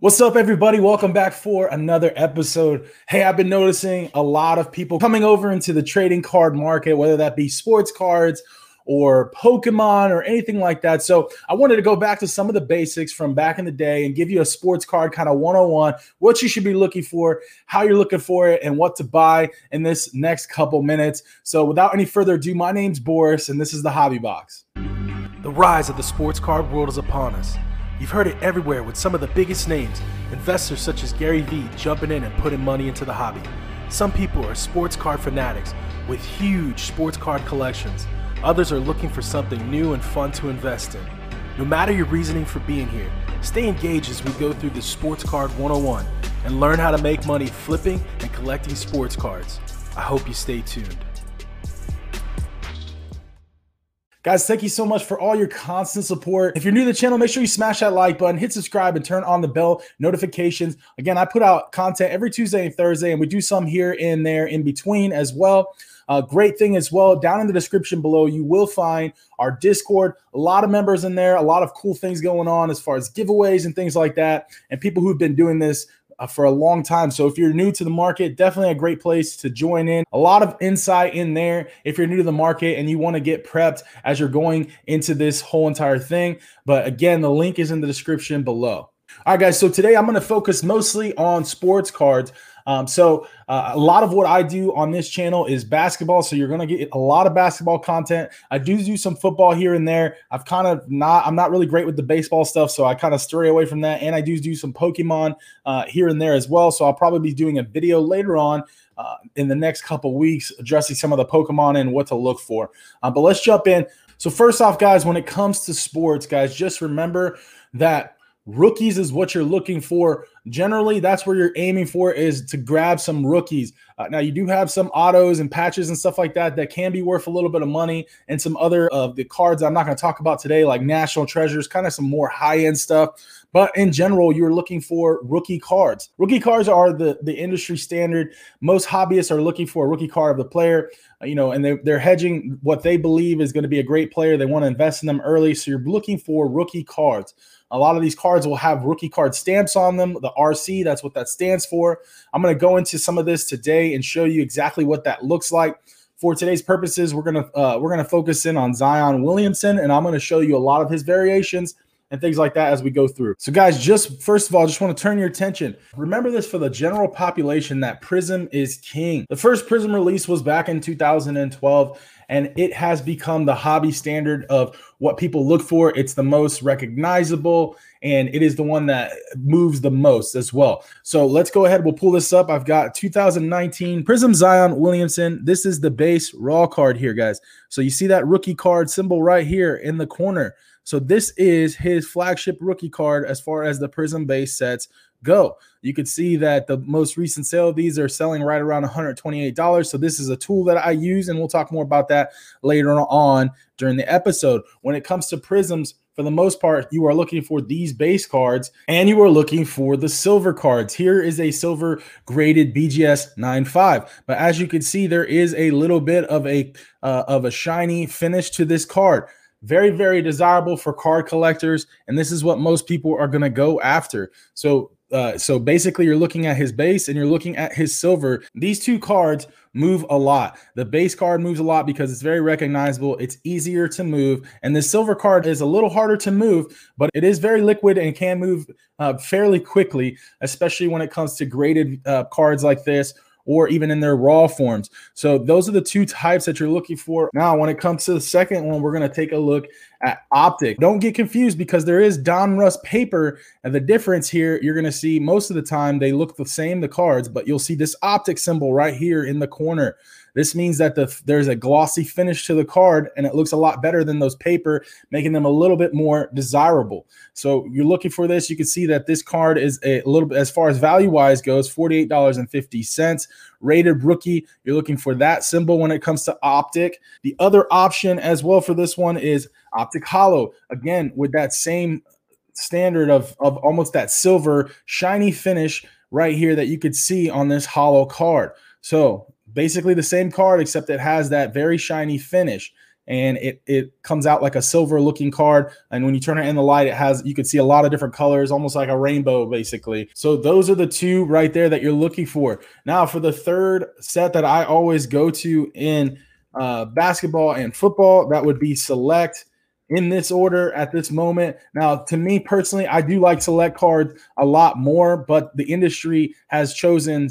What's up, everybody? Welcome back for another episode. Hey, I've been noticing a lot of people coming over into the trading card market, whether that be sports cards or Pokemon or anything like that. So, I wanted to go back to some of the basics from back in the day and give you a sports card kind of 101, what you should be looking for, how you're looking for it, and what to buy in this next couple minutes. So, without any further ado, my name's Boris, and this is the Hobby Box. The rise of the sports card world is upon us. You've heard it everywhere with some of the biggest names, investors such as Gary Vee jumping in and putting money into the hobby. Some people are sports card fanatics with huge sports card collections. Others are looking for something new and fun to invest in. No matter your reasoning for being here, stay engaged as we go through the Sports Card 101 and learn how to make money flipping and collecting sports cards. I hope you stay tuned. Guys, thank you so much for all your constant support. If you're new to the channel, make sure you smash that like button, hit subscribe, and turn on the bell notifications. Again, I put out content every Tuesday and Thursday, and we do some here and there in between as well. Uh, great thing as well, down in the description below, you will find our Discord. A lot of members in there, a lot of cool things going on as far as giveaways and things like that, and people who've been doing this Uh, for a long time. So if you're new to the market, definitely a great place to join in. A lot of insight in there if you're new to the market and you want to get prepped as you're going into this whole entire thing. But again, the link is in the description below. All right, guys. So today I'm going to focus mostly on sports cards. Um, so uh, a lot of what I do on this channel is basketball. So you're going to get a lot of basketball content. I do do some football here and there. I've kind of not, I'm not really great with the baseball stuff. So I kind of stray away from that. And I do do some Pokemon uh, here and there as well. So I'll probably be doing a video later on uh, in the next couple weeks addressing some of the Pokemon and what to look for. Uh, but let's jump in. So first off, guys, when it comes to sports, guys, just remember that Rookies is what you're looking for. Generally, that's where you're aiming for is to grab some rookies. Uh, now, you do have some autos and patches and stuff like that that can be worth a little bit of money, and some other of the cards I'm not going to talk about today, like National Treasures, kind of some more high end stuff. But in general, you're looking for rookie cards. Rookie cards are the the industry standard. Most hobbyists are looking for a rookie card of the player, uh, you know, and they're, they're hedging what they believe is going to be a great player. They want to invest in them early, so you're looking for rookie cards. A lot of these cards will have rookie card stamps on them, the RC, that's what that stands for. I'm going to go into some of this today and show you exactly what that looks like. For today's purposes, we're going to uh, we're going to focus in on Zion Williamson and I'm going to show you a lot of his variations and things like that as we go through. So, guys, just first of all, just want to turn your attention. Remember this for the general population that Prism is king. The first Prism release was back in 2012, and it has become the hobby standard of what people look for. It's the most recognizable, and it is the one that moves the most as well. So, let's go ahead. We'll pull this up. I've got 2019 Prism Zion Williamson. This is the base raw card here, guys. So, you see that rookie card symbol right here in the corner. So this is his flagship rookie card as far as the Prism base sets go. You can see that the most recent sale of these are selling right around $128. So this is a tool that I use, and we'll talk more about that later on during the episode. When it comes to prisms, for the most part, you are looking for these base cards and you are looking for the silver cards. Here is a silver graded BGS 9.5. But as you can see, there is a little bit of a uh, of a shiny finish to this card. Very, very desirable for card collectors, and this is what most people are going to go after. So, uh, so basically, you're looking at his base and you're looking at his silver. These two cards move a lot. The base card moves a lot because it's very recognizable. It's easier to move, and the silver card is a little harder to move, but it is very liquid and can move uh, fairly quickly, especially when it comes to graded uh, cards like this or even in their raw forms. So those are the two types that you're looking for. Now, when it comes to the second one, we're going to take a look at optic. Don't get confused because there is Donruss paper. And the difference here, you're going to see most of the time they look the same, the cards, but you'll see this optic symbol right here in the corner. This means that the there's a glossy finish to the card and it looks a lot better than those paper, making them a little bit more desirable. So you're looking for this. You can see that this card is a little bit, as far as value wise goes, $48.50. Rated rookie, you're looking for that symbol when it comes to optic. The other option as well for this one is optic holo. Again, with that same standard of, of almost that silver shiny finish right here that you could see on this holo card. So basically the same card, except it has that very shiny finish. and it it comes out like a silver looking card and when you turn it in the light it has you can see a lot of different colors almost like a rainbow basically so those are the two right there that you're looking for now for the third set that i always go to in uh, basketball and football that would be select in this order at this moment. Now, to me personally, I do like select cards a lot more, but the industry has chosen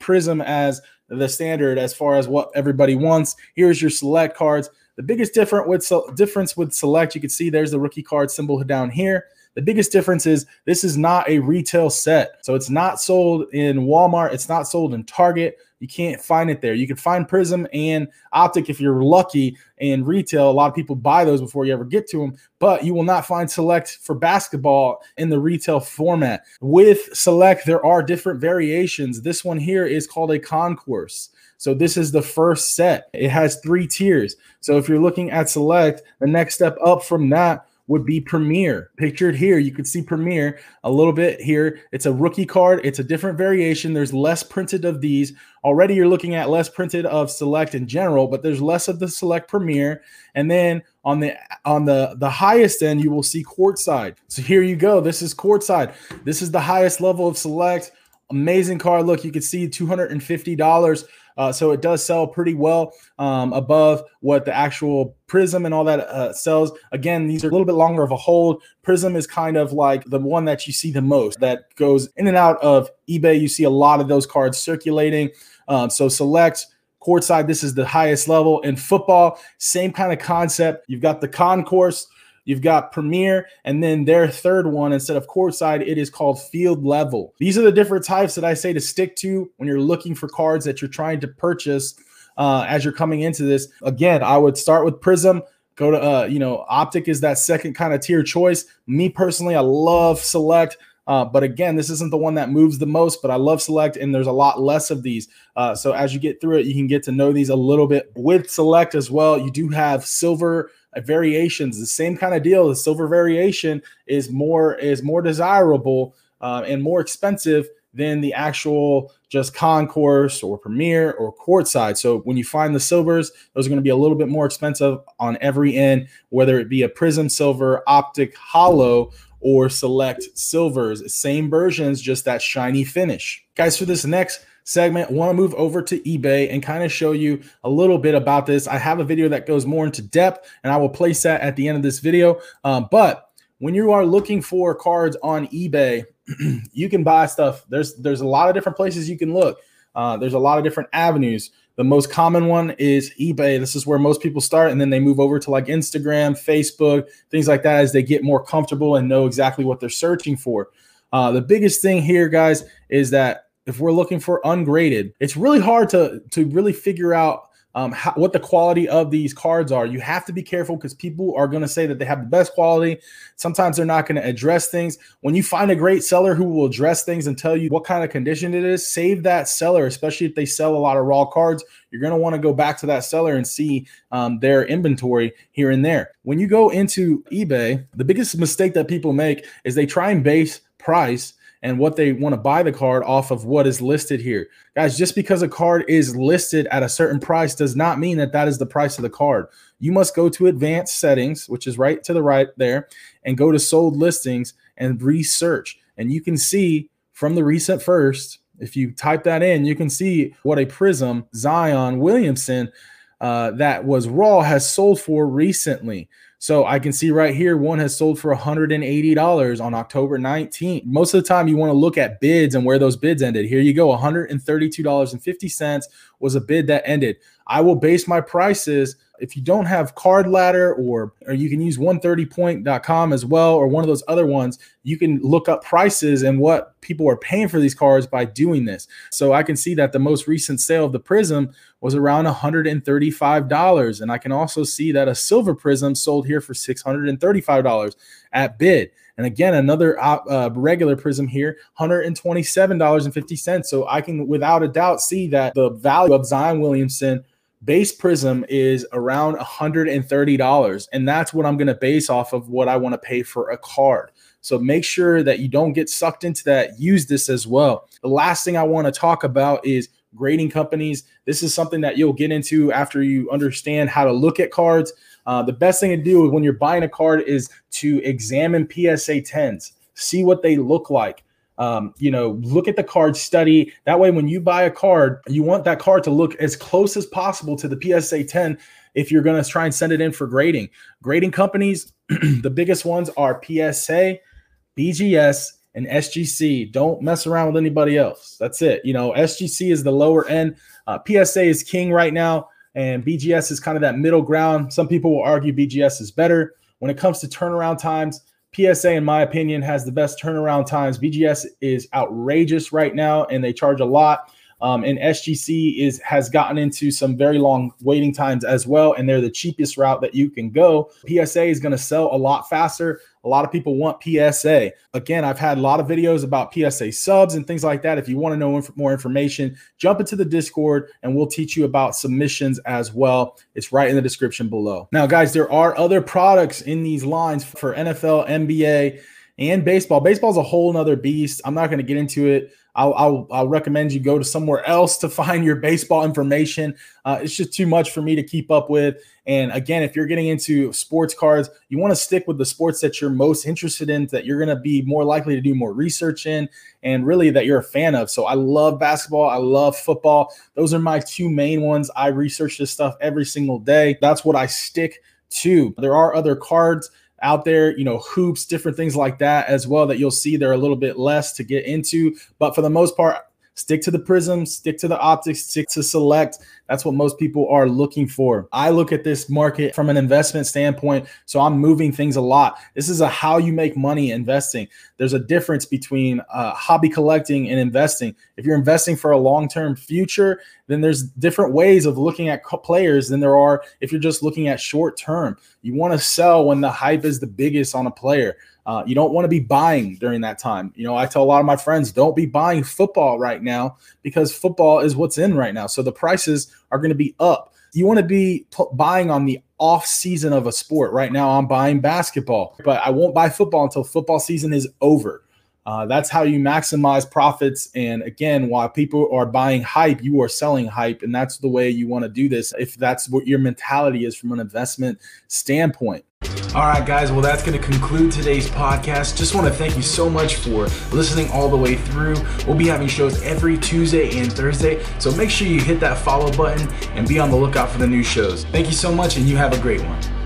Prism as the standard as far as what everybody wants. Here's your select cards. The biggest difference with difference with select, you can see there's the rookie card symbol down here. The biggest difference is this is not a retail set. So it's not sold in Walmart, it's not sold in Target. You can't find it there. You can find Prism and Optic if you're lucky in retail. A lot of people buy those before you ever get to them, but you will not find Select for basketball in the retail format. With Select, there are different variations. This one here is called a concourse. So this is the first set. It has three tiers. So if you're looking at Select, the next step up from that would be Premier. Pictured here, you could see Premier a little bit here. It's a rookie card. It's a different variation. There's less printed of these. Already you're looking at less printed of Select in general, but there's less of the Select Premier. And then on the on the the highest end, you will see Courtside. So here you go. This is Courtside. This is the highest level of Select. Amazing card. Look, you can see $250 uh, so it does sell pretty well um, above what the actual Prism and all that uh, sells. Again, these are a little bit longer of a hold. Prism is kind of like the one that you see the most that goes in and out of eBay. You see a lot of those cards circulating. Um, so select courtside. This is the highest level in football. Same kind of concept. You've got the concourse You've got Premier, and then their third one, instead of courtside, it is called field level. These are the different types that I say to stick to when you're looking for cards that you're trying to purchase uh, as you're coming into this. Again, I would start with Prism. Go to, uh, you know, Optic is that second kind of tier choice. Me personally, I love Select. Uh, but again, this isn't the one that moves the most, but I love Select, and there's a lot less of these. Uh, so as you get through it, you can get to know these a little bit. With Select as well, you do have silver variations, the same kind of deal. The silver variation is more is more desirable uh, and more expensive than the actual just concourse or premier or courtside. So when you find the silvers, those are going to be a little bit more expensive on every end, whether it be a prism silver, optic, holo, or select silvers. Same versions, just that shiny finish. Guys, for this next segment, want to move over to eBay and kind of show you a little bit about this. I have a video that goes more into depth, and I will place that at the end of this video. Um, but when you are looking for cards on eBay, you can buy stuff. There's there's a lot of different places you can look. Uh, there's a lot of different avenues. The most common one is eBay. This is where most people start, and then they move over to like Instagram, Facebook, things like that as they get more comfortable and know exactly what they're searching for. Uh, the biggest thing here, guys, is that if we're looking for ungraded, it's really hard to to really figure out um, how, what the quality of these cards are. You have to be careful because people are going to say that they have the best quality. Sometimes they're not going to address things. When you find a great seller who will address things and tell you what kind of condition it is, save that seller, especially if they sell a lot of raw cards. You're going to want to go back to that seller and see um, their inventory here and there. When you go into eBay, the biggest mistake that people make is they try and base price and what they want to buy the card off of what is listed here. Guys, just because a card is listed at a certain price does not mean that that is the price of the card. You must go to advanced settings, which is right to the right there, and go to sold listings and research. And you can see from the recent first, if you type that in, you can see what a Prism Zion Williamson uh, that was raw has sold for recently. So I can see right here, one has sold for $180 on October 19th. Most of the time, you want to look at bids and where those bids ended. Here you go $132.50 was a bid that ended. I will base my prices. If you don't have card ladder or or you can use 130point.com as well or one of those other ones you can look up prices and what people are paying for these cards by doing this. So i can see that the most recent sale of the prism was around $135 and i can also see that a silver prism sold here for $635 at bid. And again another uh regular prism here $127.50 so i can without a doubt see that the value of zion williamson base prism is around $130 and that's what i'm going to base off of what i want to pay for a card. So make sure that you don't get sucked into that. Use this as well. The last thing i want to talk about is grading companies. This is something that you'll get into after you understand how to look at cards. Uh, the best thing to do when you're buying a card is to examine PSA 10s, see what they look like. Um, you know, look at the card, study. That way, when you buy a card, you want that card to look as close as possible to the PSA 10 if you're going to try and send it in for grading. Grading companies, the biggest ones are PSA, BGS, and SGC. Don't mess around with anybody else. That's it. You know, SGC is the lower end. Uh, PSA is king right now, and BGS is kind of that middle ground. Some people will argue BGS is better. When it comes to turnaround times, PSA, in my opinion, has the best turnaround times. BGS is outrageous right now, and they charge a lot. Um, and SGC is has gotten into some very long waiting times as well, and they're the cheapest route that you can go. PSA is going to sell a lot faster. A lot of people want PSA. Again, I've had a lot of videos about PSA subs and things like that. If you want to know inf- more information, jump into the Discord and we'll teach you about submissions as well. It's right in the description below. Now, guys, there are other products in these lines for NFL, NBA, and baseball. Baseball is a whole nother beast. I'm not going to get into it. I'll, I'll, I'll, recommend you go to somewhere else to find your baseball information. Uh, it's just too much for me to keep up with. And again, if you're getting into sports cards, you want to stick with the sports that you're most interested in, that you're going to be more likely to do more research in, and really that you're a fan of. So I love basketball. I love football. Those are my two main ones. I research this stuff every single day. That's what I stick to. There are other cards out there, you know, hoops, different things like that as well that you'll see they're a little bit less to get into. But for the most part, stick to the prism, stick to the optics, stick to select. That's what most people are looking for. I look at this market from an investment standpoint. So I'm moving things a lot. This is a how you make money investing. There's a difference between uh, hobby collecting and investing. If you're investing for a long term future, then there's different ways of looking at players than there are if you're just looking at short term. You want to sell when the hype is the biggest on a player. Uh, you don't want to be buying during that time. You know, I tell a lot of my friends, don't be buying football right now because football is what's in right now. So the prices are going to be up. You want to be p- buying on the off season of a sport. Right now, I'm buying basketball, but I won't buy football until football season is over. Uh, that's how you maximize profits. And again, while people are buying hype, you are selling hype. And that's the way you want to do this if that's what your mentality is from an investment standpoint. All right, guys. Well, that's going to conclude today's podcast. Just want to thank you so much for listening all the way through. We'll be having shows every Tuesday and Thursday. So make sure you hit that follow button and be on the lookout for the new shows. Thank you so much, and you have a great one.